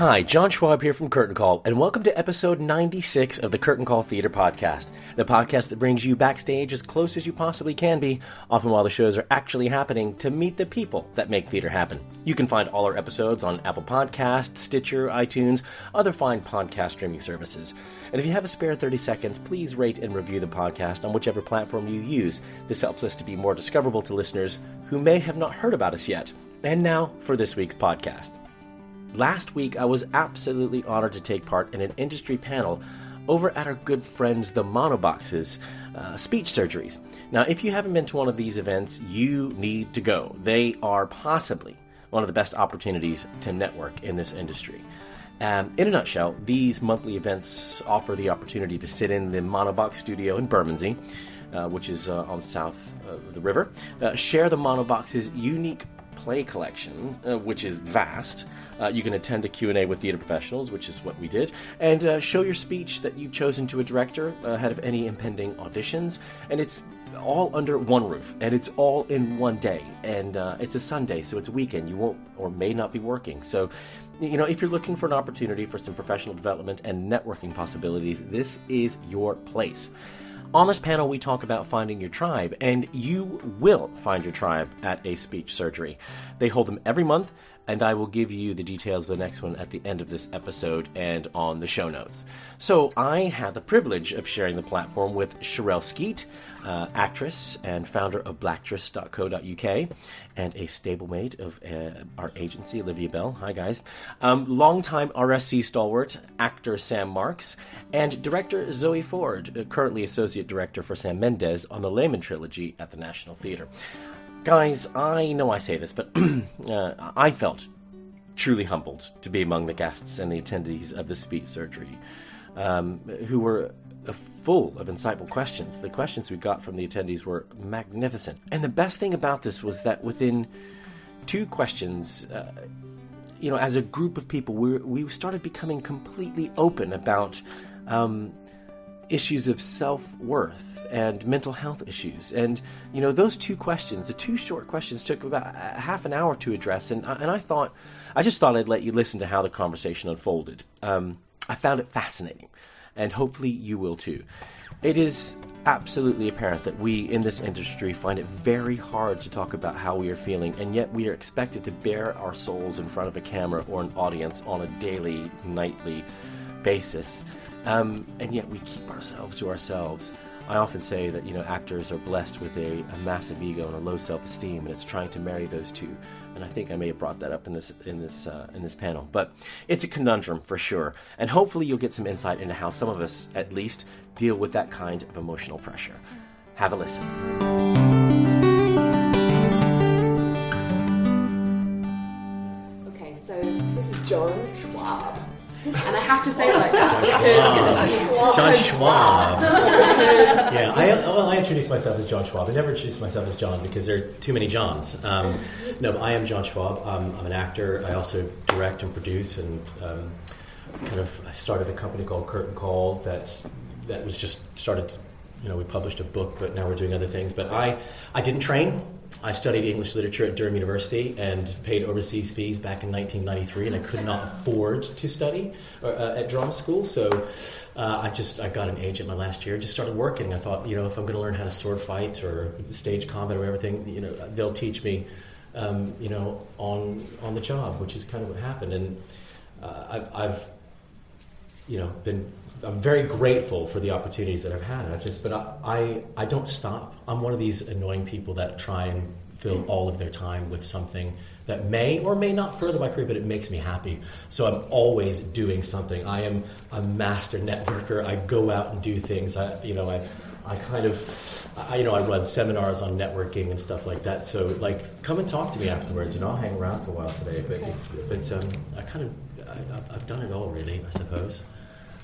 Hi, John Schwab here from Curtain Call, and welcome to episode 96 of the Curtain Call Theater Podcast, the podcast that brings you backstage as close as you possibly can be, often while the shows are actually happening, to meet the people that make theater happen. You can find all our episodes on Apple Podcasts, Stitcher, iTunes, other fine podcast streaming services. And if you have a spare 30 seconds, please rate and review the podcast on whichever platform you use. This helps us to be more discoverable to listeners who may have not heard about us yet. And now for this week's podcast. Last week, I was absolutely honored to take part in an industry panel over at our good friends, the Monoboxes, uh, speech surgeries. Now, if you haven't been to one of these events, you need to go. They are possibly one of the best opportunities to network in this industry. Um, in a nutshell, these monthly events offer the opportunity to sit in the Monobox studio in Bermondsey, uh, which is uh, on south of the river, uh, share the Monobox's unique play collection, uh, which is vast. Uh, you can attend a Q&A with theater professionals, which is what we did, and uh, show your speech that you've chosen to a director ahead of any impending auditions. And it's all under one roof, and it's all in one day. And uh, it's a Sunday, so it's a weekend. You won't or may not be working. So, you know, if you're looking for an opportunity for some professional development and networking possibilities, this is your place. On this panel, we talk about finding your tribe, and you will find your tribe at a speech surgery. They hold them every month, and I will give you the details of the next one at the end of this episode and on the show notes. So, I had the privilege of sharing the platform with Sherelle Skeet, uh, actress and founder of blacktress.co.uk, and a stablemate of uh, our agency, Olivia Bell. Hi, guys. Um, longtime RSC stalwart, actor Sam Marks, and director Zoe Ford, uh, currently associate director for Sam Mendes on the Lehman trilogy at the National Theatre. Guys, I know I say this, but uh, I felt truly humbled to be among the guests and the attendees of the speech surgery, um, who were full of insightful questions. The questions we got from the attendees were magnificent. And the best thing about this was that within two questions, uh, you know, as a group of people, we, we started becoming completely open about um, issues of self worth and mental health issues. And, you know, those two questions, the two short questions, took about half an hour to address. And, and I thought, I just thought I'd let you listen to how the conversation unfolded. Um, I found it fascinating, and hopefully you will too. It is absolutely apparent that we in this industry find it very hard to talk about how we are feeling, and yet we are expected to bare our souls in front of a camera or an audience on a daily, nightly basis. Um, and yet we keep ourselves to ourselves. I often say that you know actors are blessed with a, a massive ego and a low self-esteem, and it's trying to marry those two. And I think I may have brought that up in this in this uh, in this panel, but it's a conundrum for sure. And hopefully you'll get some insight into how some of us, at least, deal with that kind of emotional pressure. Have a listen. Okay, so this is John. And I have to say it like that because John Schwab. yeah, I, well, I introduce myself as John Schwab. I never introduce myself as John because there are too many Johns. Um, no, I am John Schwab. Um, I'm an actor. I also direct and produce, and um, kind of I started a company called Curtain Call that that was just started. You know, we published a book, but now we're doing other things. But I I didn't train I studied English literature at Durham University and paid overseas fees back in 1993, and I could not afford to study uh, at drama school. So uh, I just I got an agent my last year, just started working. I thought, you know, if I'm going to learn how to sword fight or stage combat or everything, you know, they'll teach me, um, you know, on on the job, which is kind of what happened. And uh, I've, I've, you know, been I'm very grateful for the opportunities that I've had. I just, but I, I, I don't stop. I'm one of these annoying people that try and fill all of their time with something that may or may not further my career, but it makes me happy. So I'm always doing something. I am a master networker. I go out and do things. I, you know, I, I kind of, I, you know, I run seminars on networking and stuff like that. So, like, come and talk to me afterwards, and I'll hang around for a while today. But, but um, I kind of, I, I've done it all, really. I suppose.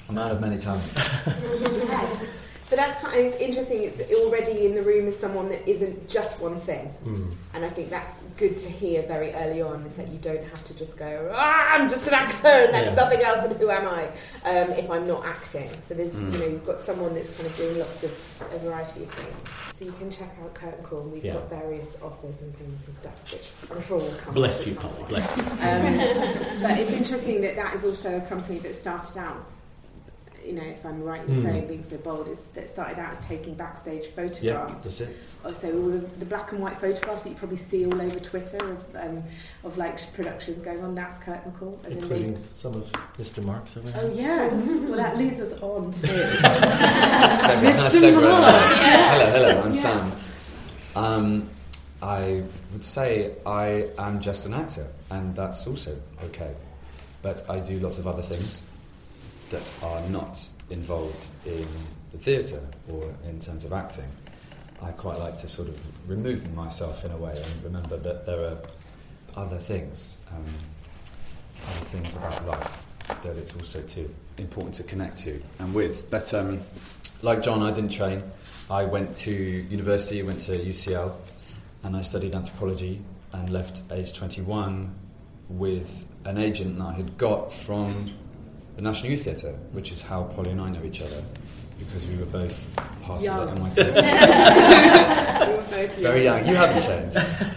A man of many talents. yes. So that's kind of interesting. It's already in the room as someone that isn't just one thing, mm. and I think that's good to hear very early on. Is that you don't have to just go, ah, I'm just an actor, and that's yeah. nothing else, and who am I um, if I'm not acting? So there's, mm. you know, you've got someone that's kind of doing lots of a variety of things. So you can check out Curtain Call. We've yeah. got various offers and things and stuff, which I'm sure will come. Bless you, Polly. Bless you. Um, but it's interesting that that is also a company that started out you know, if I'm right in mm. saying being so bold, is that started out as taking backstage photographs. Yeah, that's it. Oh, so all the, the black and white photographs that you probably see all over Twitter of, um, of like productions going on, that's curtain call. And Including they, some of Mr. Mark's over there. Oh yeah, well that leads us on to Mr. Mark. Hello, hello, I'm yeah. Sam. Um, I would say I am just an actor, and that's also okay. But I do lots of other things that are not involved in the theatre or in terms of acting. I quite like to sort of remove myself in a way and remember that there are other things, um, other things about life that it's also too important to connect to and with. But um, like John, I didn't train. I went to university, went to UCL, and I studied anthropology and left age 21 with an agent that I had got from the National Youth Theatre, which is how Polly and I know each other because we were both part young. of it at we were both Very young. You haven't changed.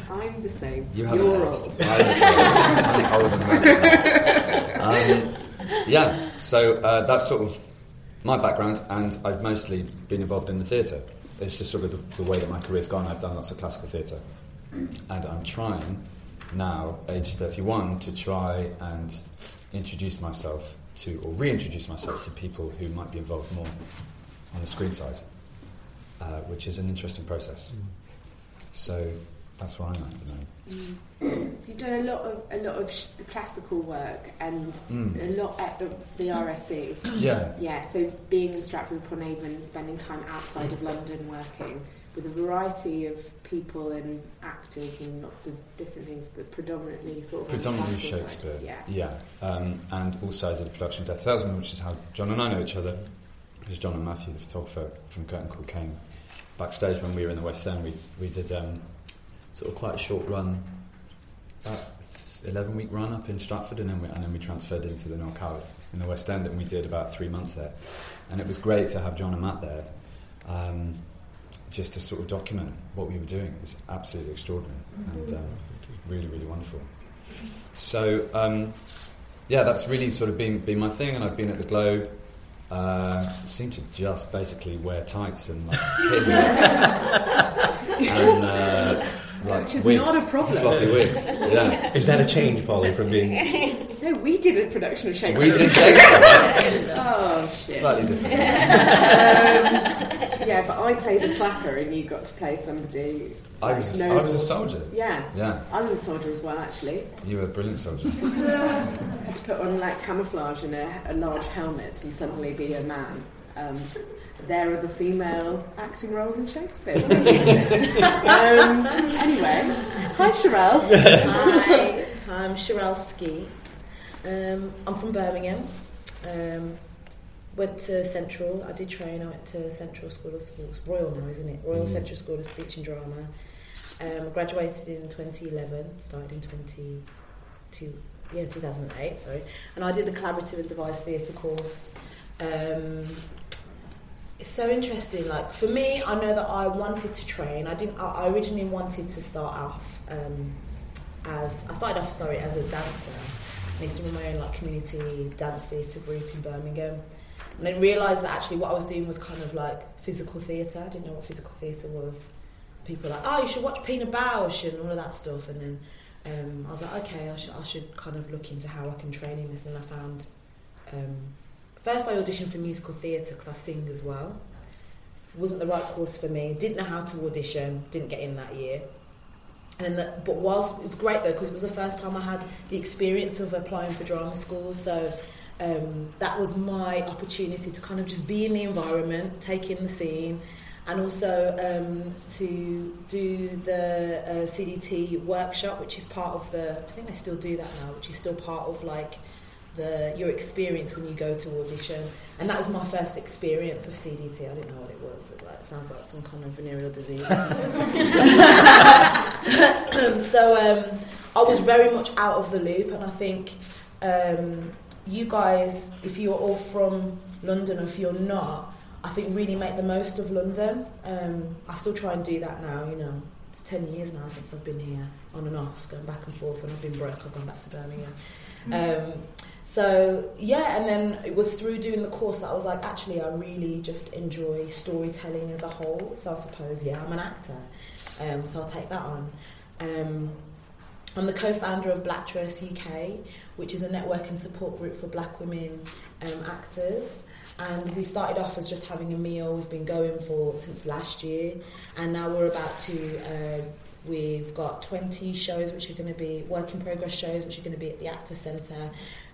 I'm the same. You haven't You're aged. old. I think older than um, Yeah, so uh, that's sort of my background, and I've mostly been involved in the theatre. It's just sort of the, the way that my career's gone. I've done lots of classical theatre, and I'm trying now, age 31, to try and introduce myself to, or reintroduce myself to people who might be involved more on the screen side, uh, which is an interesting process. Mm. So that's where I'm at the moment. Mm. So you've done a lot of a lot of sh- classical work and mm. a lot at the, the RSC. Yeah. Yeah. So being in Stratford upon Avon, spending time outside of London working with a variety of people and actors and lots of different things, but predominantly sort of predominantly Shakespeare. Side. Yeah, yeah, um, and also I did a production of Death Salesman, which is how John and I know each other. Because John and Matthew, the photographer from Curtain Call, came backstage when we were in the West End. We we did um, sort of quite a short run, about eleven week run up in Stratford, and then we, and then we transferred into the Noel Coward in the West End, and we did about three months there. And it was great to have John and Matt there. Um, just to sort of document what we were doing. It was absolutely extraordinary and um, really, really wonderful. So, um, yeah, that's really sort of been, been my thing, and I've been at the Globe. Uh, seem to just basically wear tights and like and uh, like Which is wigs, not a problem. floppy wigs. Yeah. Is that a change, Polly, from being? No, we did a production of Shakespeare. We did Shakespeare. oh shit. Slightly different. um, yeah, but I played a slacker, and you got to play somebody. I was, a, I was a soldier. Yeah. Yeah. I was a soldier as well, actually. You were a brilliant soldier. I had to put on like camouflage and a, a large helmet and suddenly be a man. Um, there are the female acting roles in Shakespeare. um, anyway, hi Sharelle. Hi, I'm Sharelle Skeet. Um, I'm from Birmingham. Um, went to Central. I did train. I went to Central School of Sports, Royal now, isn't it? Royal mm. Central School of Speech and Drama. Um, graduated in 2011. Started in 22, yeah, 2008. Sorry, and I did the collaborative and devised theatre course. Um, it's so interesting. Like for me, I know that I wanted to train. I didn't. I originally wanted to start off um, as I started off sorry as a dancer. I used to run my own like community dance theatre group in Birmingham, and then realised that actually what I was doing was kind of like physical theatre. I didn't know what physical theatre was. People were like, oh, you should watch Pina Bausch and all of that stuff, and then um, I was like, okay, I should, I should kind of look into how I can train in this, and I found. Um, first, I auditioned for musical theatre because I sing as well. It wasn't the right course for me. Didn't know how to audition. Didn't get in that year. And the, but whilst it was great though because it was the first time I had the experience of applying for drama schools, so um, that was my opportunity to kind of just be in the environment, take in the scene, and also um, to do the uh, CDT workshop, which is part of the. I think they still do that now, which is still part of like the your experience when you go to audition. And that was my first experience of CDT. I didn't know what it was. It, like, sounds like some kind of venereal disease. so um, I was very much out of the loop, and I think um, you guys, if you're all from London, or if you're not, I think really make the most of London. Um, I still try and do that now. You know, it's ten years now since I've been here, on and off, going back and forth. When I've been broke, I've gone back to Birmingham. Um, so yeah, and then it was through doing the course that I was like, actually, I really just enjoy storytelling as a whole. So I suppose, yeah, I'm an actor. Um, so I'll take that on. Um, I'm the co-founder of Blacktress UK, which is a network and support group for black women um, actors. And we started off as just having a meal. We've been going for since last year, and now we're about to. Uh, we've got 20 shows which are going to be work in progress shows, which are going to be at the Actors Centre,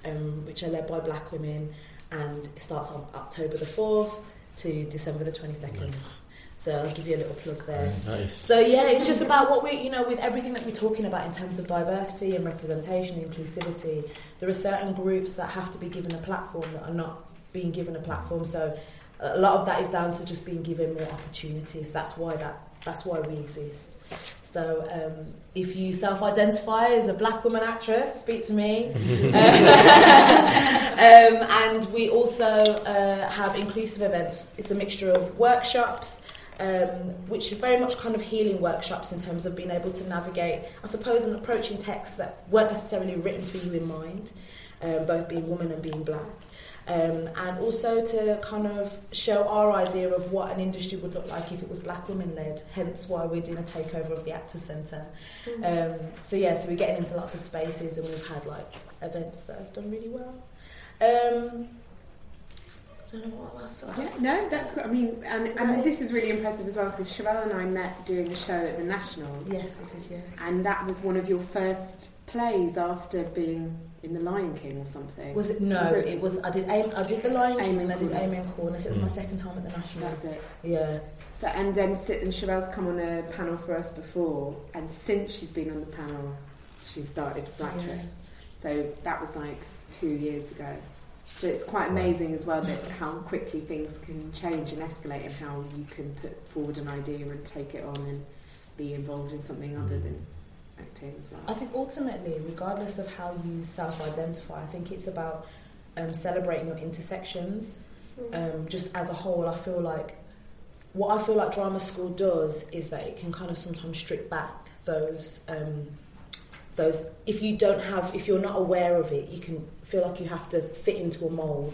um, which are led by black women, and it starts on October the 4th to December the 22nd. Nice. So I'll give you a little plug there. Nice. So yeah, it's just about what we, you know, with everything that we're talking about in terms of diversity and representation, and inclusivity. There are certain groups that have to be given a platform that are not being given a platform. So a lot of that is down to just being given more opportunities. That's why that. That's why we exist. So um, if you self-identify as a black woman actress, speak to me. um, and we also uh, have inclusive events. It's a mixture of workshops, um, which are very much kind of healing workshops in terms of being able to navigate, I suppose, and approaching texts that weren't necessarily written for you in mind, um, both being woman and being black. Um, and also to kind of show our idea of what an industry would look like if it was black women led, hence why we're doing a takeover of the Actors Centre. Um, so, yeah, so we're getting into lots of spaces and we've had like events that have done really well. Um, I don't know what else. what Yeah, no, that's good. I mean, um, and this is really impressive as well because Sherelle and I met doing a show at the National. Yes, we did, yeah. And that was one of your first plays after being in The Lion King or something. Was it no? it, was. I did. Aim, I did the Lion King, and I did Corner. Aim in Corners. It was my hmm. second time at the National. That's it. Yeah. So and then sit and Sherelle's come on a panel for us before, and since she's been on the panel, she started Blacktress. Yeah. So that was like two years ago. So it's quite amazing as well that how quickly things can change and escalate, and how you can put forward an idea and take it on and be involved in something other hmm. than acting as well. I think ultimately, regardless of how you self-identify, I think it's about um, celebrating your intersections. Um, just as a whole, I feel like what I feel like drama school does is that it can kind of sometimes strip back those um, those. If you don't have, if you're not aware of it, you can feel like you have to fit into a mold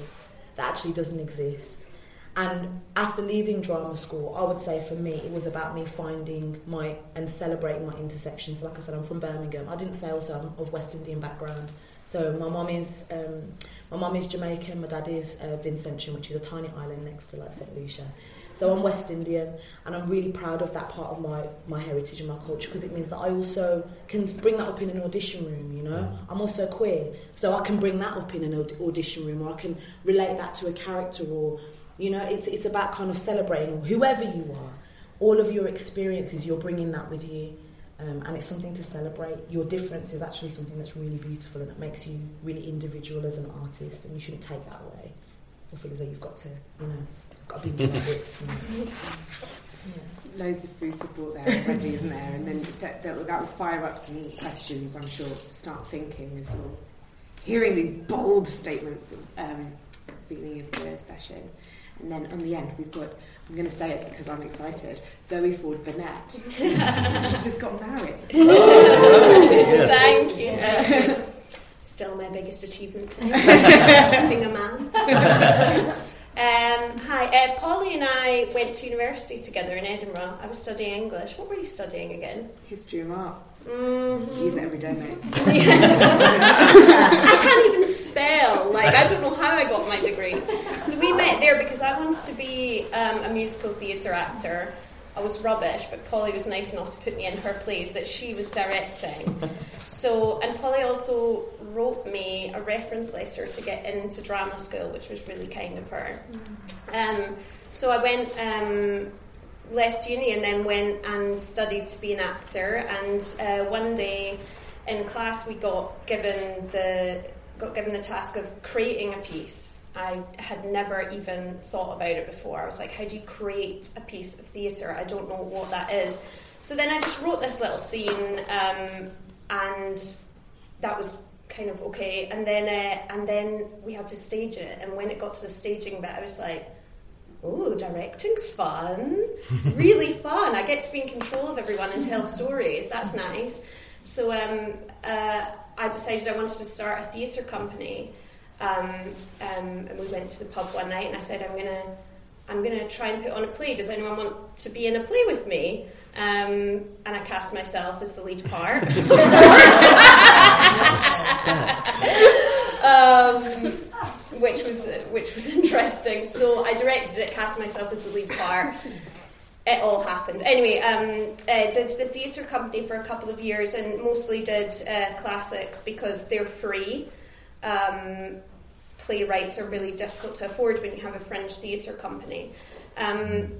that actually doesn't exist. And after leaving drama school, I would say for me, it was about me finding my and celebrating my intersections. Like I said, I'm from Birmingham. I didn't say also I'm of West Indian background. So my mum is um, my mum is Jamaican. My dad is uh, Vincentian, which is a tiny island next to like St Lucia. So I'm West Indian, and I'm really proud of that part of my my heritage and my culture because it means that I also can bring that up in an audition room. You know, I'm also queer, so I can bring that up in an audition room, or I can relate that to a character, or you know, it's it's about kind of celebrating whoever you are, all of your experiences. You're bringing that with you. Um, and it's something to celebrate. Your difference is actually something that's really beautiful and that makes you really individual as an artist, and you shouldn't take that away or feel as though you've got to, you know, got to be doing bits. You. Loads of food for thought there already, isn't there? And then that, that, that will fire up some questions, I'm sure, to start thinking as you're hearing these bold statements um, at the beginning of the session. And then on the end, we've got, I'm going to say it because I'm excited, Zoe Ford Burnett. she just got married. Thank you. Thank you. Still my biggest achievement. Being a man. Um, hi, uh, Polly and I went to university together in Edinburgh. I was studying English. What were you studying again? History and art. Mm-hmm. Use it every day, mate. I can't spell. Like, I don't know how I got my degree. So we met there because I wanted to be um, a musical theatre actor. I was rubbish, but Polly was nice enough to put me in her plays that she was directing. So, and Polly also wrote me a reference letter to get into drama school, which was really kind of her. Um, so I went, um, left uni, and then went and studied to be an actor. And uh, one day in class, we got given the got given the task of creating a piece. I had never even thought about it before. I was like, how do you create a piece of theatre? I don't know what that is. So then I just wrote this little scene, um, and that was kind of okay. And then uh, and then we had to stage it. And when it got to the staging bit, I was like, oh, directing's fun, really fun. I get to be in control of everyone and tell stories. That's nice. So um, uh, I decided I wanted to start a theatre company. Um, um, and we went to the pub one night, and I said, "I'm gonna, I'm gonna try and put on a play. Does anyone want to be in a play with me?" Um, and I cast myself as the lead part. um, which was which was interesting. So I directed it, cast myself as the lead part. It all happened. Anyway, um, uh, did the theatre company for a couple of years and mostly did uh, classics because they're free. Um, playwrights are really difficult to afford when you have a fringe theatre company. Um,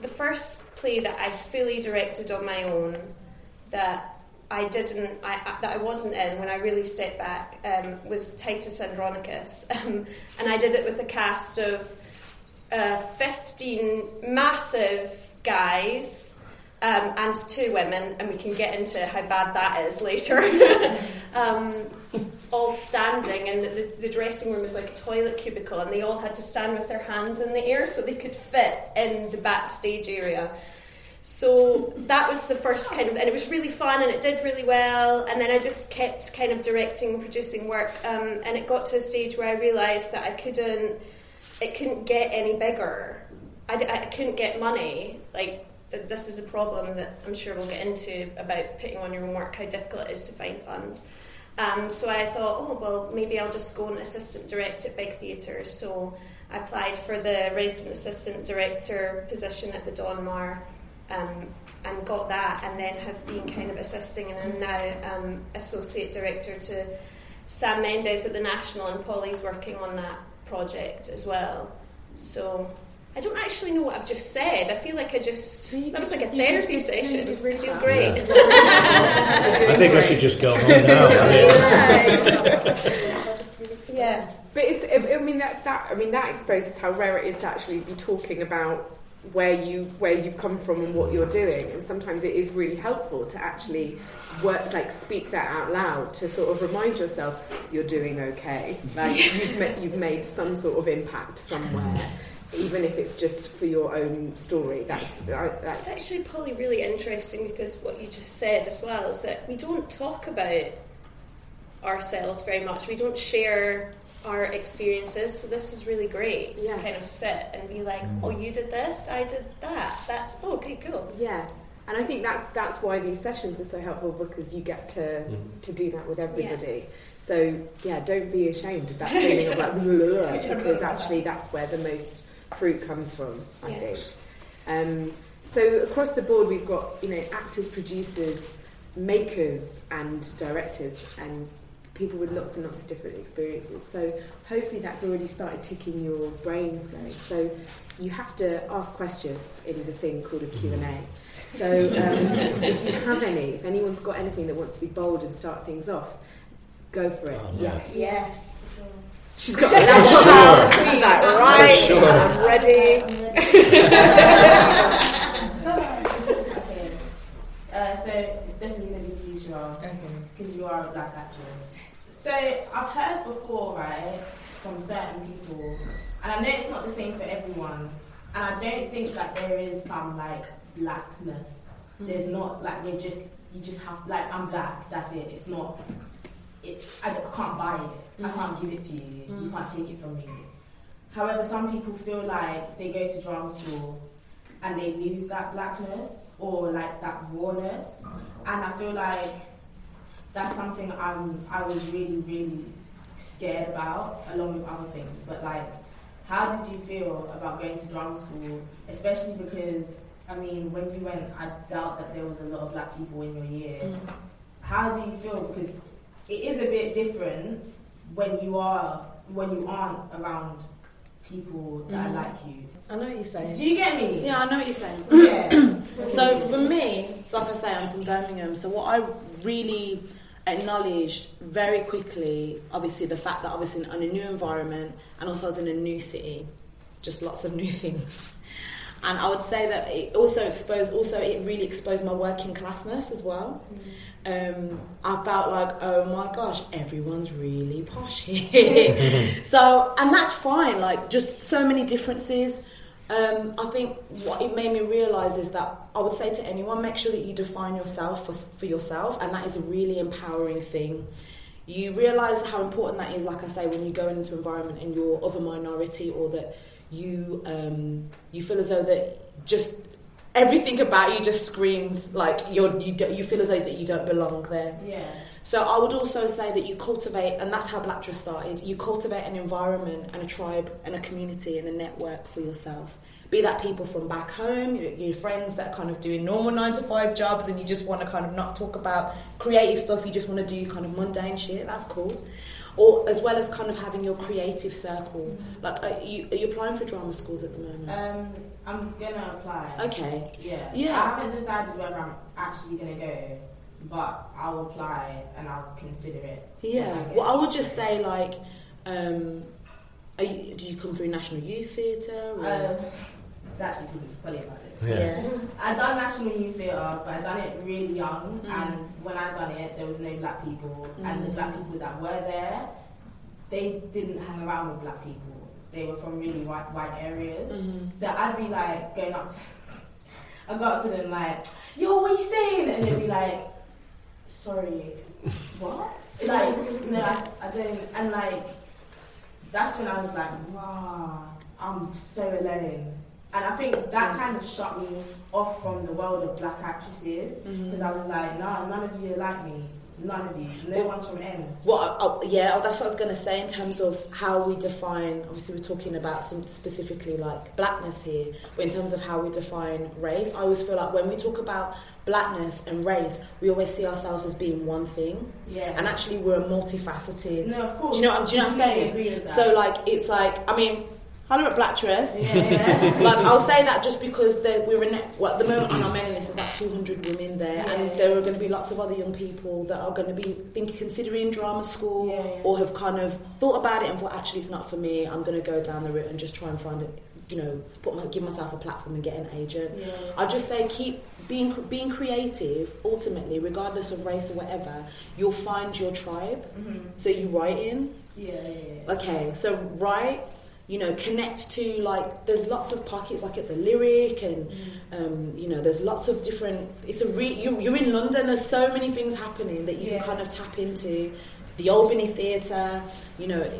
the first play that I fully directed on my own that I didn't, I, that I wasn't in when I really stepped back um, was Titus Andronicus, um, and I did it with a cast of uh, fifteen massive guys um, and two women, and we can get into how bad that is later. Um, all standing, and the, the, dressing room was like a toilet cubicle, and they all had to stand with their hands in the air so they could fit in the backstage area. So that was the first kind of, and it was really fun and it did really well. And then I just kept kind of directing and producing work. Um, and it got to a stage where I realised that I couldn't, it couldn't get any bigger. I, couldn't get money. Like, th- this is a problem that I'm sure we'll get into about putting on your own work, how difficult it is to find funds. Um, so I thought, oh, well, maybe I'll just go and assistant direct at big theatres. So I applied for the resident assistant director position at the Donmar um, and got that, and then have been kind of assisting, and I'm now um, associate director to Sam Mendes at the National, and Polly's working on that project as well. So I don't actually know what I've just said. I feel like I just that was like a you did therapy session. you did really I feel well. great. I think I should just go home now. yeah. But it's, I I mean that, that I mean that exposes how rare it is to actually be talking about where you where you've come from and what you're doing. And sometimes it is really helpful to actually work like speak that out loud to sort of remind yourself you're doing okay. Like you've ma- you've made some sort of impact somewhere. Even if it's just for your own story, that's that's That's actually probably really interesting because what you just said as well is that we don't talk about ourselves very much. We don't share our experiences, so this is really great Yeah. to kind of sit and be like, "Oh, you did this, I did that. That's oh, okay, cool." Yeah, and I think that's that's why these sessions are so helpful because you get to to do that with everybody. So yeah, don't be ashamed of that feeling of like blah, blah, blah, because actually that's where the most fruit comes from. I Yeah. think. Um, so across the board, we've got you know actors, producers, makers, and directors, and people with lots and lots of different experiences. So hopefully that's already started ticking your brains going. So you have to ask questions in the thing called a Q&A. So um, if you have any, if anyone's got anything that wants to be bold and start things off, go for it. yes. Yes. She's got For a sure. out. She's like, For right, sure. I'm ready. okay. Uh, so it's definitely going to be T-Shira because you are a black actress. So I've heard before, right, from certain people and I know it's not the same for everyone. And I don't think that there is some like blackness. Mm. There's not like we're just you just have like I'm black. That's it. It's not. It, I, I can't buy it. I Mm. can't give it to you. You Mm. can't take it from me. However, some people feel like they go to drama school and they lose that blackness or like that rawness. And I feel like that's something I'm I was really really scared about, along with other things. But like, how did you feel about going to drama school, especially because I mean, when you went, I doubt that there was a lot of black people in your year. Mm. How do you feel? Because it is a bit different when you are when you aren't around people that Mhm. are like you. I know what you're saying. Do you get me? Yeah, I know what you're saying. Yeah. so for me, so like I say, I'm from Birmingham. So what I really acknowledged very quickly, obviously, the fact that I was in, in a new environment and also I was in a new city, just lots of new things. And I would say that it also exposed, also it really exposed my working classness as well. Um, I felt like, oh my gosh, everyone's really posh here. so, and that's fine. Like, just so many differences. Um, I think what it made me realise is that I would say to anyone, make sure that you define yourself for, for yourself, and that is a really empowering thing. You realise how important that is, like I say, when you go into an environment and you're of a minority, or that you um, you feel as though that just everything about you just screams like you're you, you feel as though that you don't belong there. Yeah. So I would also say that you cultivate, and that's how Blacktress started. You cultivate an environment and a tribe and a community and a network for yourself. Be that people from back home, your, your friends that are kind of doing normal nine to five jobs, and you just want to kind of not talk about creative stuff. You just want to do kind of mundane shit. That's cool. Or as well as kind of having your creative circle. Like, are you, are you applying for drama schools at the moment? Um, I'm gonna apply. Okay. Yeah. Yeah. I haven't decided whether I'm actually gonna go, but I'll apply and I'll consider it. Yeah. I Well, I would just say like, um, are you, do you come through National Youth Theatre? or- Um, it's actually too funny about this. Yeah. I done National Youth Theatre, but I done it really young, Mm. and when I done it, there was no black people, and the Mm. black people that were there, they didn't hang around with black people. They were from really white white areas, Mhm. so I'd be like going up to, I go up to them like, "Yo, what you saying?" And they'd be like, "Sorry, what?" Like, no, I, I don't, and like, that's when I was like, wow, I'm so alone. And I think that kind of shut me off from the world of black actresses mm-hmm. because I was like, no, none of you are like me. None of you. No one's from ends. Well, I, I, yeah, oh, that's what I was going to say in terms of how we define. Obviously, we're talking about some specifically like blackness here, but in terms of how we define race, I always feel like when we talk about blackness and race, we always see ourselves as being one thing. Yeah. And actually, we're a multifaceted. No, of course. Do you know? what- Do you know what I'm saying? agree with that. So, like, it's like I mean. Hello at Blacktress. Yeah. like, I'll say that just because we're in well, at the moment on our mailing list there's like 200 women there, and Yeah. there are going to be lots of other young people that are going to be thinking, considering drama school, or have kind of thought about it and thought, actually, it's not for me. I'm going to go down the route and just try and find it. You know, put my, give myself a platform and get an agent. I just say keep being being creative. Ultimately, regardless of race or whatever, you'll find your tribe. Mhm. So you write in. Yeah, yeah, yeah. Okay, so write, you know, connect to like there's lots of pockets like at the lyric and um, you know there's lots of different. It's a re- you, you're in London. There's so many things happening that you Yeah. can kind of tap into. The Albany Theatre, you know.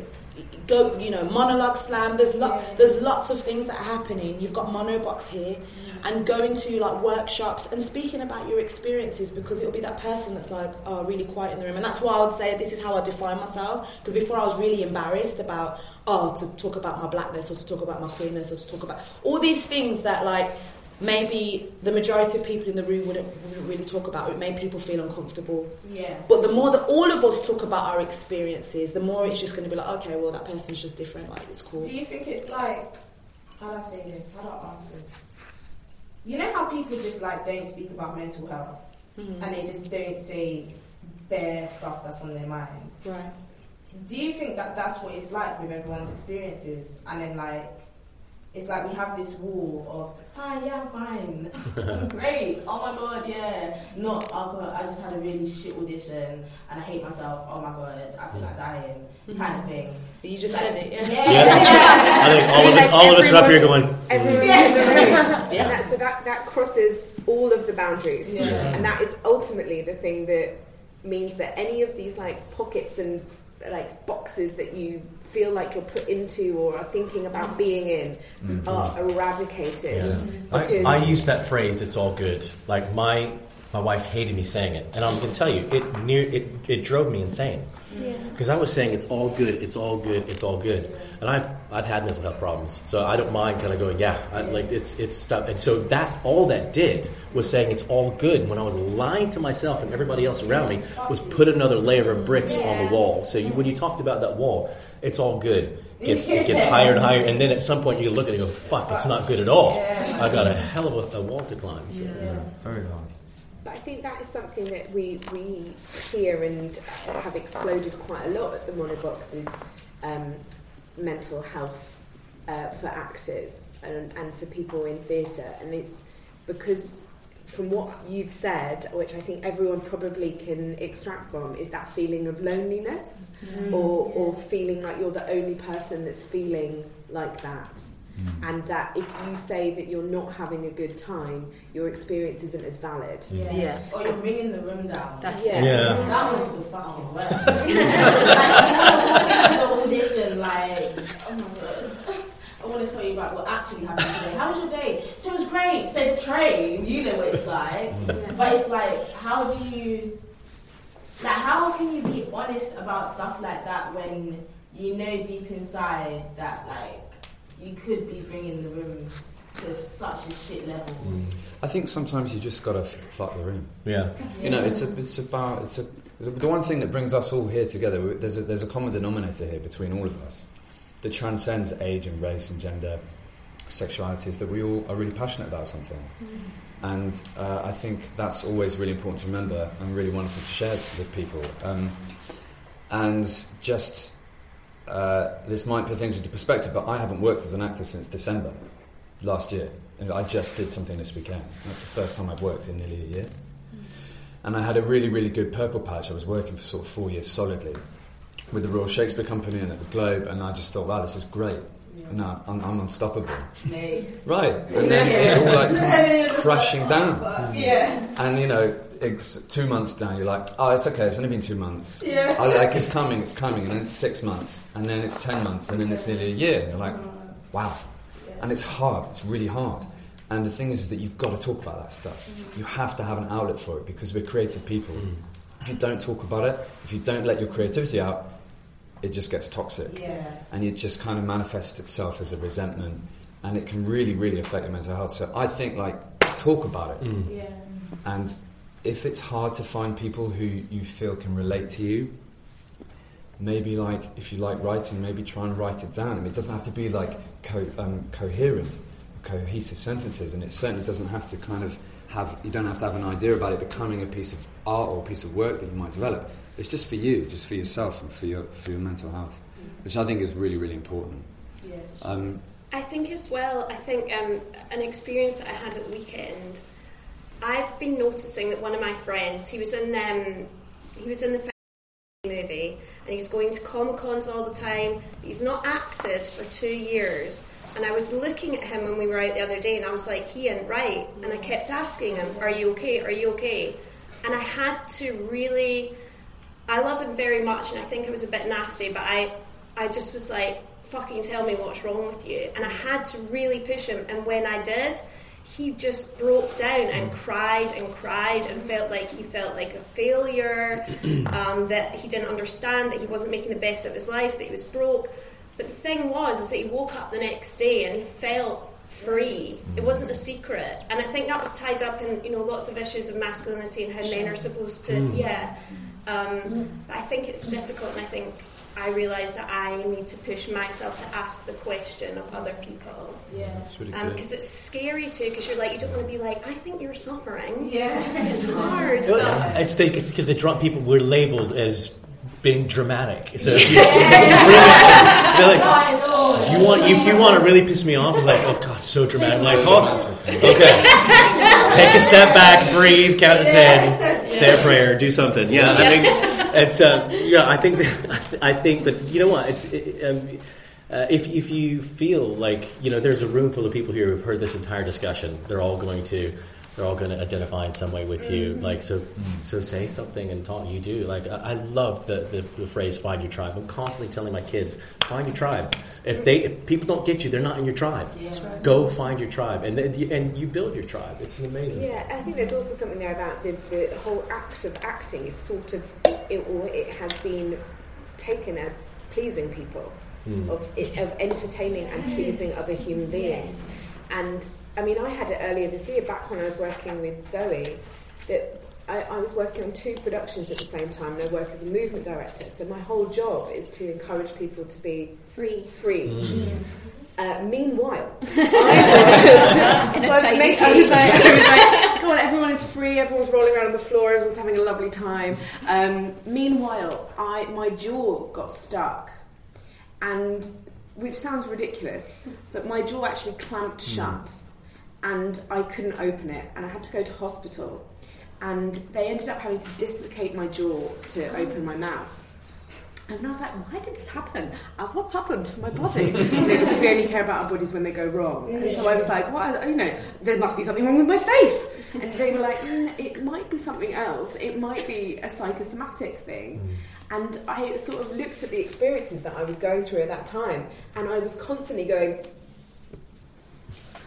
Go, you know, monologue slam. There's lot, there's lots of things that are happening. You've got Monobox here, mm-hmm. and going to like workshops and speaking about your experiences because it'll be that person that's like, oh, really quiet in the room, and that's why I would say this is how I define myself. Because before I was really embarrassed about, oh, to talk about my blackness or to talk about my queerness or to talk about all these things that like maybe the majority of people in the room wouldn't, wouldn't really talk about. It made people feel uncomfortable. Yeah. But the more that all of us talk about our experiences, the more it's just going to be like, okay, well, that person's just different. Like, it's cool. Do you think it's like how do I say this? How do I ask this? You know how people just like don't speak about mental health Mhm. and they just don't say bare stuff that's on their mind. Right. Do you think that that's what it's like with everyone's experiences? And then like it's like we have this wall of, hi, yeah, I'm fine, I'm great, oh my god, yeah. Not, oh god, I just had a really shit audition and I hate myself, oh my god, I feel like dying, kind of thing. But you just Like, said it, yeah. Yeah. Yeah. I think all of us, all of us are up here going. Everyone "Mm." in the room. Yeah. And that's the, that, that crosses all of the boundaries. Yeah. And that is ultimately the thing that means that any of these like pockets and like boxes that you feel like you're put into or are thinking about being in Mhm. are eradicated. Yeah. I, I use that phrase. It's all good. Like my my wife hated me saying it, and I'm going to tell you, it near it it drove me insane. Because I was saying it's all good, it's all good, it's all good, and I've I've had mental health problems, so I don't mind kind of going, yeah, I, like it's it's stuff. And so that all that did was saying it's all good. When I was lying to myself and everybody else around me, was put another layer of bricks on the wall. So you, when you talked about that wall, it's all good. Gets it gets higher and higher, and then at some point you look at it and go, fuck, it's not good at all. I got a hell of a, a wall to climb. So, Very hard. But I think that is something that we, we hear and have exploded quite a lot at the Monobox is um, mental health uh, for actors and, and for people in theatre. And it's because from what you've said, which I think everyone probably can extract from, is that feeling of loneliness Mm. or, or feeling like you're the only person that's feeling like that. Mm. And that if you say that you're not having a good time, your experience isn't as valid. Yeah. Yeah. Or you're bringing the room down. That's Yeah. Yeah. That was the fucking worst. like, you want to walk into the audition, like, oh my god. I want to tell you about what actually happened today. How was your day? So it was great. So the train, you know what it's like. Mm. But it's like, how do you, like, how can you be honest about stuff like that when you know deep inside that, like, you could be bringing the room to such a shit level? I think sometimes you just gotta fuck the room. Yeah. You know, it's a, it's about, it's a. The one thing that brings us all here together, there's a, there's a common denominator here between all of us, that transcends age and race and gender, sexuality, is that we all are really passionate about something. And uh, I think that's always really important to remember and really wonderful to share with people. Um, and just uh, this might put things into perspective, but I haven't worked as an actor since December last year. I just did something this weekend. That's the first time I've worked in nearly a year. And I had a really, really good purple patch. I was working for sort of four years solidly with the Royal Shakespeare Company and at the Globe, and I just thought, wow, this is great. No, I'm, I'm unstoppable. Right. And then it all like comes crashing down. Yeah. And you know, it's two months down, you're like, oh, it's okay, it's only been two months. Yes. I, like, it's coming, it's coming, and then it's six months, and then it's ten months, and then it's nearly a year. And you're like, wow. And it's hard, it's really hard. And the thing is that you've got to talk about that stuff. You have to have an outlet for it because we're creative people. Mm. If you don't talk about it, if you don't let your creativity out, it just gets toxic. Yeah. And it just kind of manifests itself as a resentment, and it can really, really affect your mental health. So I think, like, talk about it. Mm. Yeah. And if it's hard to find people who you feel can relate to you, maybe like if you like writing, maybe try and write it down. I mean, it doesn't have to be like co- um, coherent, cohesive sentences, and it certainly doesn't have to kind of have. You don't have to have an idea about it becoming a piece of art or a piece of work that you might develop. It's just for you, just for yourself, and for your for your mental health, which I think is really, really important. Yeah. Um, I think as well, I think um, an experience that I had at the weekend, I've been noticing that one of my friends, he was in um, he was in the movie and he's going to Comic Cons all the time. He's not acted for two years. And I was looking at him when we were out the other day and I was like, he ain't right. And I kept asking him, Are you okay? Are you okay? And I had to really I love him very much and I think it was a bit nasty, but I I just was like, fucking tell me what's wrong with you. And I had to really push him and when I did, he just broke down and cried and cried and felt like he felt like a failure, um, that he didn't understand, that he wasn't making the best of his life, that he was broke. But the thing was, is that he woke up the next day and he felt free. It wasn't a secret, and I think that was tied up in you know lots of issues of masculinity and how men are supposed to, Mm. yeah. Um, but I think it's difficult, and I think I realise that I need to push myself to ask the question of other people. Yeah, that's really um, Because it's scary too, because you're like, you don't want to be like, I think you're suffering. Yeah. it's hard. Well, but- It's because the drunk people were labeled as being dramatic. So if you, if you really- they're like, oh if you want if you want to really piss me off, it's like oh God, so dramatic. Like, oh, okay. Take a step back, breathe, count to ten, say a prayer, do something. Yeah, I mean, it's uh, yeah. I think that, I think that you know what it's. It, um, uh, if, if you feel like you know there's a room full of people here who've heard this entire discussion, they're all going to they're all going to identify in some way with you. Mm-hmm. Like so, so say something and talk. You do. Like I, I love the, the, the phrase "find your tribe." I'm constantly telling my kids, "Find your tribe." If they if people don't get you, they're not in your tribe. That's right. Go find your tribe, and then you, and you build your tribe. It's amazing. Yeah, I think there's also something there about the, the whole act of acting is sort of, it, or it has been taken as pleasing people, Mm. of, of entertaining and pleasing other human beings. And I mean, I had it earlier this year, back when I was working with Zoe, that I, I was working on two productions at the same time, and I work as a movement director. So my whole job is to encourage people to be free. Free. Mm. Uh, meanwhile, In a I was, make- I was like, I was like, come on, everyone is free, everyone's rolling around on the floor, everyone's having a lovely time. Um, meanwhile, I my jaw got stuck, and which sounds ridiculous, but my jaw actually clamped shut, and I couldn't open it, and I had to go to hospital, and they ended up having to dislocate my jaw to open my mouth. And I was like, why did this happen? Uh, what's happened to my body? you know, because we only care about our bodies when they go wrong. And so I was like, what? You know, there must be something wrong with my face. And they were like, mm, it might be something else. It might be a psychosomatic thing. And I sort of looked at the experiences that I was going through at that time, and I was constantly going,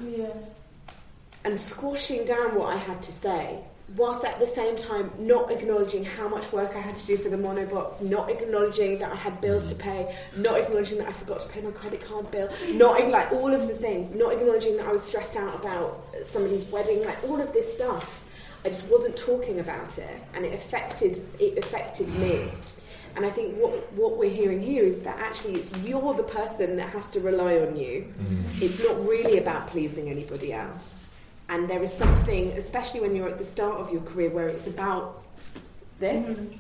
Yeah. And squashing down what I had to say, whilst at the same time not acknowledging how much work I had to do for the Monobox, not acknowledging that I had bills to pay, not acknowledging that I forgot to pay my credit card bill, not like all of the things, not acknowledging that I was stressed out about somebody's wedding, like all of this stuff. I just wasn't talking about it, and it affected it affected me. And I think what what we're hearing here is that actually it's you're the person that has to rely on you. Mm. It's not really about pleasing anybody else. And there is something, especially when you're at the start of your career, where it's about this. Mm-hmm.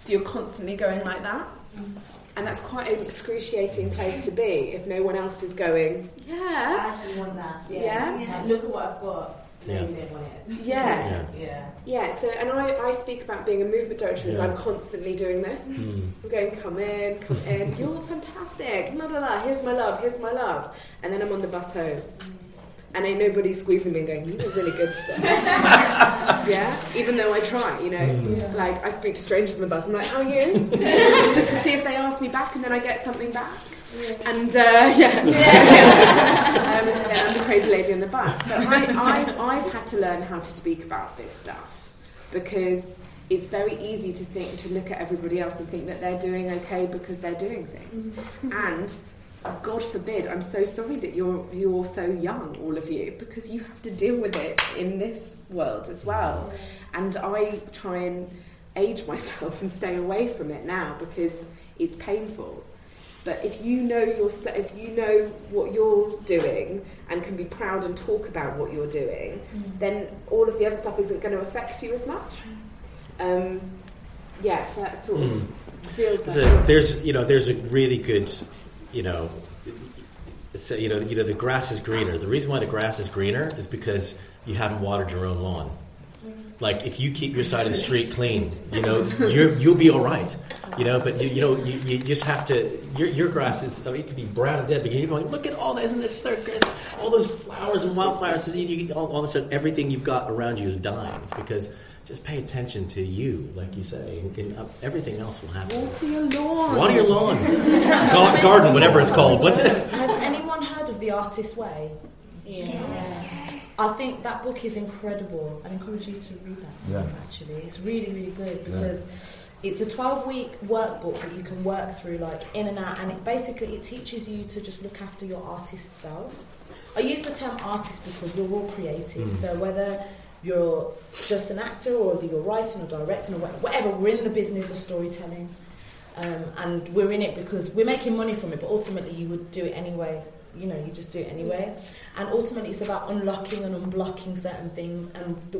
So you're constantly going like that. Mm-hmm. And that's quite an excruciating place to be if no one else is going, Yeah. I actually want that. Yeah. Like, look at what I've got. No, Yeah. you don't want it. Yeah. Yeah. Yeah, so, and I, I speak about being a movement director as Yeah. I'm constantly doing this. Mm. I'm going, come in, come in, you're fantastic, la la la, here's my love, here's my love. And then I'm on the bus home. Mm. And ain't nobody squeezing me and going, you were really good today. yeah, even though I try, you know. Mm. Like, I speak to strangers on the bus, I'm like, how are you? Just to see if they ask me back and then I get something back. And, uh, yeah. um, and I'm the crazy lady on the bus. But I, I, I've had to learn how to speak about this stuff because it's very easy to think to look at everybody else and think that they're doing okay because they're doing things and god forbid i'm so sorry that you're you're so young all of you because you have to deal with it in this world as well and i try and age myself and stay away from it now because it's painful but if you know your, if you know what you're doing and can be proud and talk about what you're doing, then all of the other stuff isn't going to affect you as much. Um, yeah, so that sort of Mm. feels There's, like a, there's you know there's a really good you know it's you know you know the grass is greener. The reason why the grass is greener is because you haven't watered your own lawn. Like if you keep your side of the street clean, you know you're, you'll be all right. You know, but you, you know you, you just have to. Your, your grass is I mean, it could be brown and dead, but you're going look at all that, isn't this so all those flowers and wildflowers? You, you, all, all of a sudden, everything you've got around you is dying. It's because just pay attention to you, like you say, and, and uh, everything else will happen. water your lawn. Water your lawn, Gar- garden, whatever it's called. What's it? Has anyone heard of The Artist's Way? Yeah. I think that book is incredible. I encourage you to read that Yeah. book, actually. It's really, really good because it's a 12 week workbook that you can work through, like in and out, and it basically it teaches you to just look after your artist self. I use the term artist because we're all creative, Mm. so whether you're just an actor or whether you're writing or directing or whatever, we're in the business of storytelling. Um, and we're in it because we're making money from it, but ultimately you would do it anyway you know you just do it anyway. And ultimately, it's about unlocking and unblocking certain things. And the,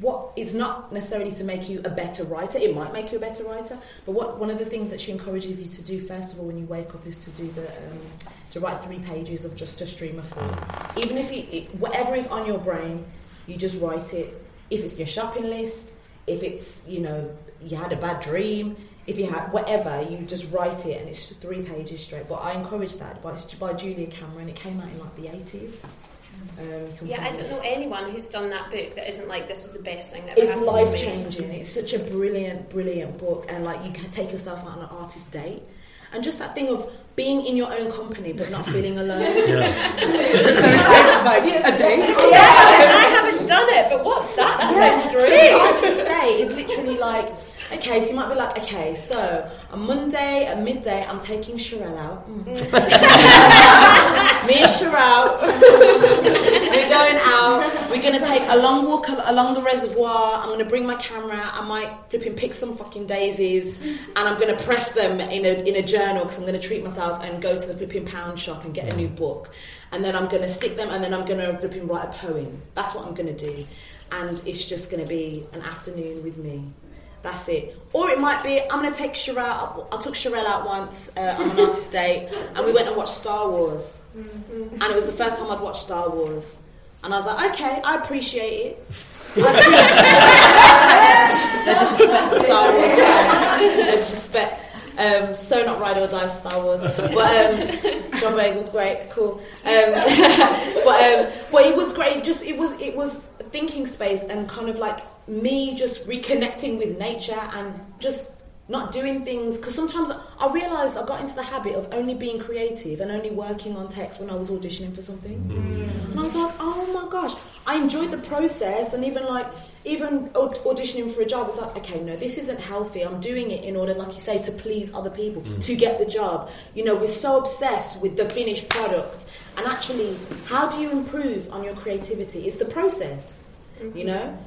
what it's not necessarily to make you a better writer. It might make you a better writer, but what one of the things that she encourages you to do first of all when you wake up is to do the um, to write three pages of just a stream of thought. Even if you, it, whatever is on your brain, you just write it. If it's your shopping list, if it's you know you had a bad dream, if you had whatever, you just write it and it's three pages straight. But I encourage that by, by Julia Cameron. It came out in like the eighties. Um, Yeah, I don't know anyone who's done that book that isn't like this is the best thing that It's happened life to me. changing. It's such a brilliant, brilliant book, and like you can take yourself out on an artist date, and just that thing of being in your own company but not feeling alone. a date. Yeah, I haven't done it, but what's that? That sounds So great. the artist day is literally like, okay, so you might be like, okay, so on Monday at midday, I'm taking Sherelle out. Mm. Me and Sherelle, we're going out. We're going to take a long walk along the reservoir. I'm going to bring my camera. I might flipping pick some fucking daisies, and I'm going to press them in a in a journal because I'm going to treat myself and go to the flipping pound shop and get a new book. And then I'm going to stick them, and then I'm going to flipping write a poem. That's what I'm going to do, and it's just going to be an afternoon with me. That's it. Or it might be I'm going to take Sherelle. I took Sherelle out once uh, on an artist date, and we went and watched Star Wars. And it was the first time I'd watched Star Wars, and I was like, okay, I appreciate it. Let's just respect Star Wars. Let's respect. Um, so not ride or die for Star Wars, but um, John was great, cool. Um, but um, but it was great. Just it was it was thinking space and kind of like me just reconnecting with nature and just not doing things because sometimes I realised I got into the habit of only being creative and only working on text when I was auditioning for something. And I was like, oh my gosh, I enjoyed the process and even like even auditioning for a job, it's like, okay, no, this isn't healthy. I'm doing it in order, like you say, to please other people, Mm. to get the job. You know, we're so obsessed with the finished product. And actually, how do you improve on your creativity? It's the process, you know?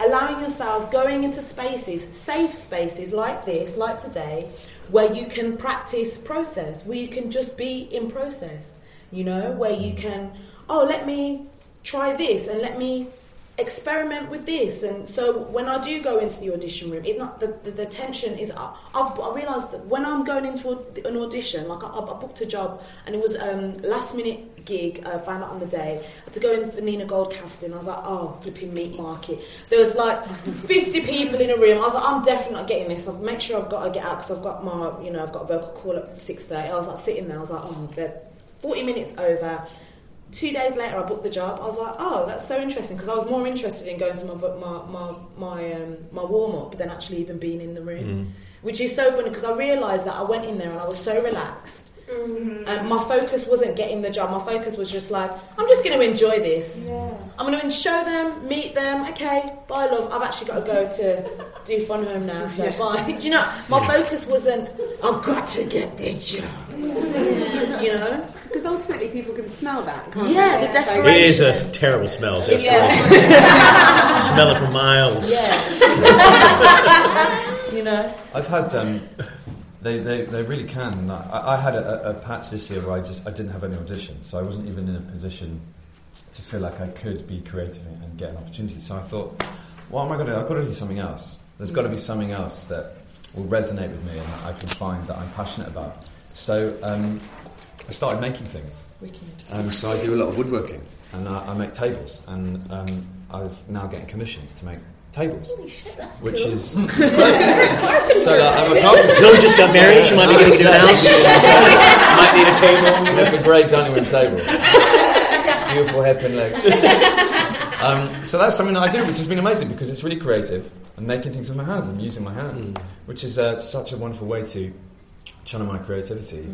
Allowing yourself, going into spaces, safe spaces like this, like today, where you can practice process, where you can just be in process, you know, where you can, oh, let me try this and let me experiment with this. And so when I do go into the audition room it's not the, the, the tension is I've I realised that when I'm going into an audition like I, I booked a job and it was um, last minute gig I found out on the day. I had to go in for Nina Gold casting. I was like oh flipping meat market. There was like 50 people in a room. I was like I'm definitely not getting this. I'll make sure I've got to get out because I've got my you know I've got a vocal call at 6.30 I was like sitting there. I was like oh they're 40 minutes over Two days later, I booked the job. I was like, "Oh, that's so interesting," because I was more interested in going to my my my my, um, my warm up than actually even being in the room, which is so funny because I realised that I went in there and I was so relaxed, and my focus wasn't getting the job. My focus was just like, "I'm just going to enjoy this. I'm going to show them, meet them. Okay, bye, love. I've actually got to go to do fun home now, so bye." Do you know? My focus wasn't, "I've got to get the job," you know. Because ultimately, people can smell that. Can't Yeah, they? the Like- desperation. It is a terrible smell. Just Yeah. smell it for miles. Yeah. you know. I've had um, they, they they really can. I, I had a, a patch this year where I just I didn't have any auditions, so I wasn't even in a position to feel like I could be creative and, get an opportunity. So I thought, what am I going to? do? I've got to do something else. There's got to be something else that will resonate with me and that I can find that I'm passionate about. So um, I started making things. Um, so I do a lot of woodworking and I, I make tables, and um, I'm now getting commissions to make tables. Holy shit, that's Which cool. is so like, I'm a carpenter. Zoe just got married. She might be getting a new house. might need a table. Make a great dining room table. Beautiful hairpin legs. Um, so that's something that I do, which has been amazing because it's really creative and making things with my hands and using my hands, which is uh, such a wonderful way to channel my creativity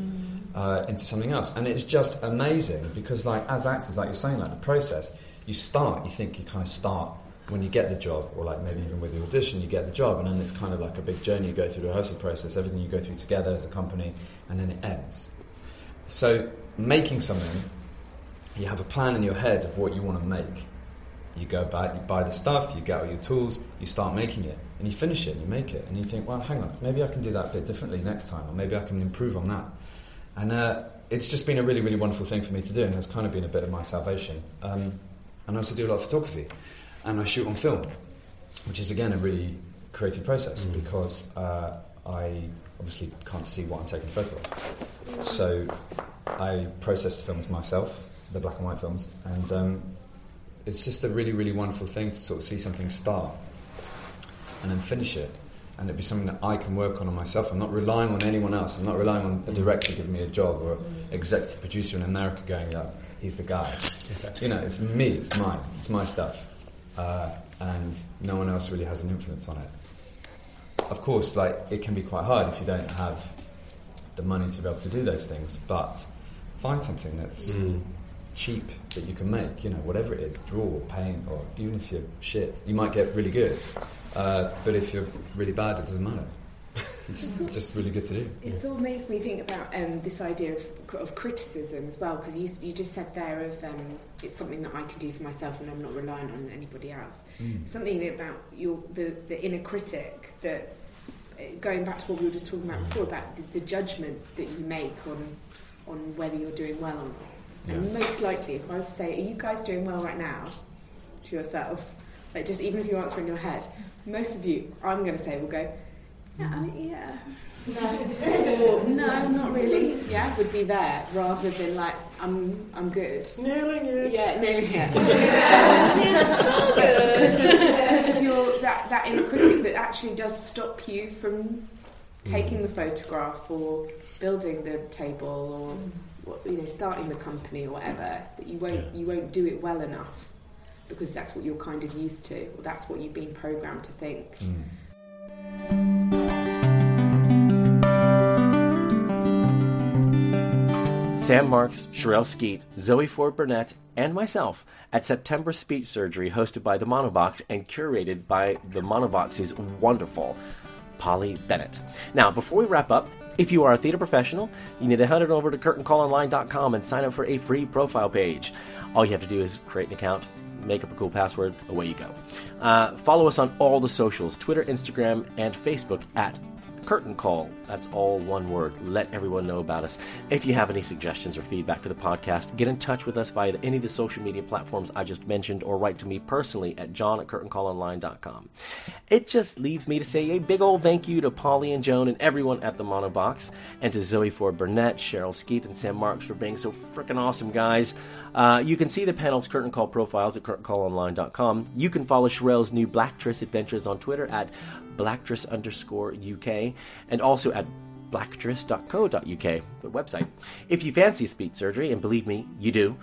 uh, into something else. And it's just amazing because, like, as actors, like you're saying, like the process, you start, you think you kind of start when you get the job, or like maybe even with the audition, you get the job, and then it's kind of like a big journey. You go through the rehearsal process, everything you go through together as a company, and then it ends. So, making something, you have a plan in your head of what you want to make. You go back, you buy the stuff, you get all your tools, you start making it, and you finish it, and you make it, and you think, well, hang on, maybe I can do that a bit differently next time, or maybe I can improve on that. And uh, it's just been a really, really wonderful thing for me to do, and it's kind of been a bit of my salvation. Um, and I also do a lot of photography, and I shoot on film, which is again a really creative process because uh, I obviously can't see what I'm taking a photo of. So I process the films myself, the black and white films, and um, it's just a really, really wonderful thing to sort of see something start and then finish it. And it'd be something that I can work on on myself. I'm not relying on anyone else. I'm not relying on a director giving me a job or executive producer in America going, yeah, he's the guy. you know, it's me, it's mine, it's my stuff. Uh, and no one else really has an influence on it. Of course, like, it can be quite hard if you don't have the money to be able to do those things, but find something that's Mm. cheap that you can make, you know, whatever it is, draw, or paint, or even if you're shit, you might get really good. Uh, but if you're really bad, it doesn't matter. It's just really good to do. It sort of makes me think about um, this idea of, of criticism as well, because you, you just said there of um, it's something that I can do for myself and I'm not reliant on anybody else. Mm. Something about your the, the inner critic that, uh, going back to what we were just talking about before, about the, the judgment that you make on on whether you're doing well or not. And most likely, if I was to say, are you guys doing well right now to yourselves? Like just even if you answer in your head, most of you, I'm going to say, will go, yeah, I mean, yeah. No, or, no, not really. Yeah, would be there rather than like I'm, I'm good. Nailing it. Yeah, nailing it. Because of, because of your that that inner critic that actually does stop you from taking the photograph or building the table or what- you know starting the company or whatever. That you won't you won't do it well enough because that's what you're kind of used to or that's what you've been programmed to think. Mm. Sam Marks, Sherelle Skeet, Zoe Ford Burnett, and myself at September Speech Surgery, hosted by the Monobox and curated by the Monobox's wonderful Polly Bennett. Now, before we wrap up, if you are a theater professional, you need to head on over to curtaincallonline.com and sign up for a free profile page. All you have to do is create an account, make up a cool password, away you go. Uh, follow us on all the socials Twitter, Instagram, and Facebook at Curtain Call. That's all one word. Let everyone know about us. If you have any suggestions or feedback for the podcast, get in touch with us via any of the social media platforms I just mentioned or write to me personally at john at curtaincallonline.com. It just leaves me to say a big old thank you to Polly and Joan and everyone at the Monobox, and to Zoe Ford Burnett, Sherelle Skeet, and Sam Marks for being so freaking awesome, guys. Uh, you can see the panel's Curtain Call profiles at curtaincallonline.com. You can follow Sherelle's new Black Blacktress adventures on Twitter at blacktress underscore UK, and also at blacktress.co.uk, the website. If you fancy speech surgery, and believe me, you do,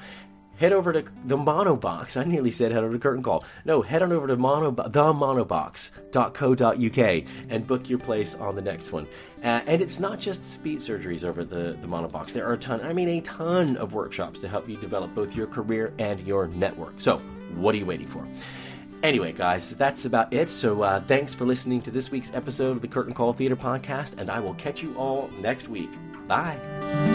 head over to the Monobox. I nearly said head over to Curtain Call. No, head on over to mono, themonobox.co.uk and book your place on the next one. Uh, and it's not just speech surgeries over the, the Monobox. There are a ton, I mean a ton of workshops to help you develop both your career and your network. So, what are you waiting for? Anyway, guys, that's about it. So, uh, thanks for listening to this week's episode of the Curtain Call Theater Podcast, and I will catch you all next week. Bye.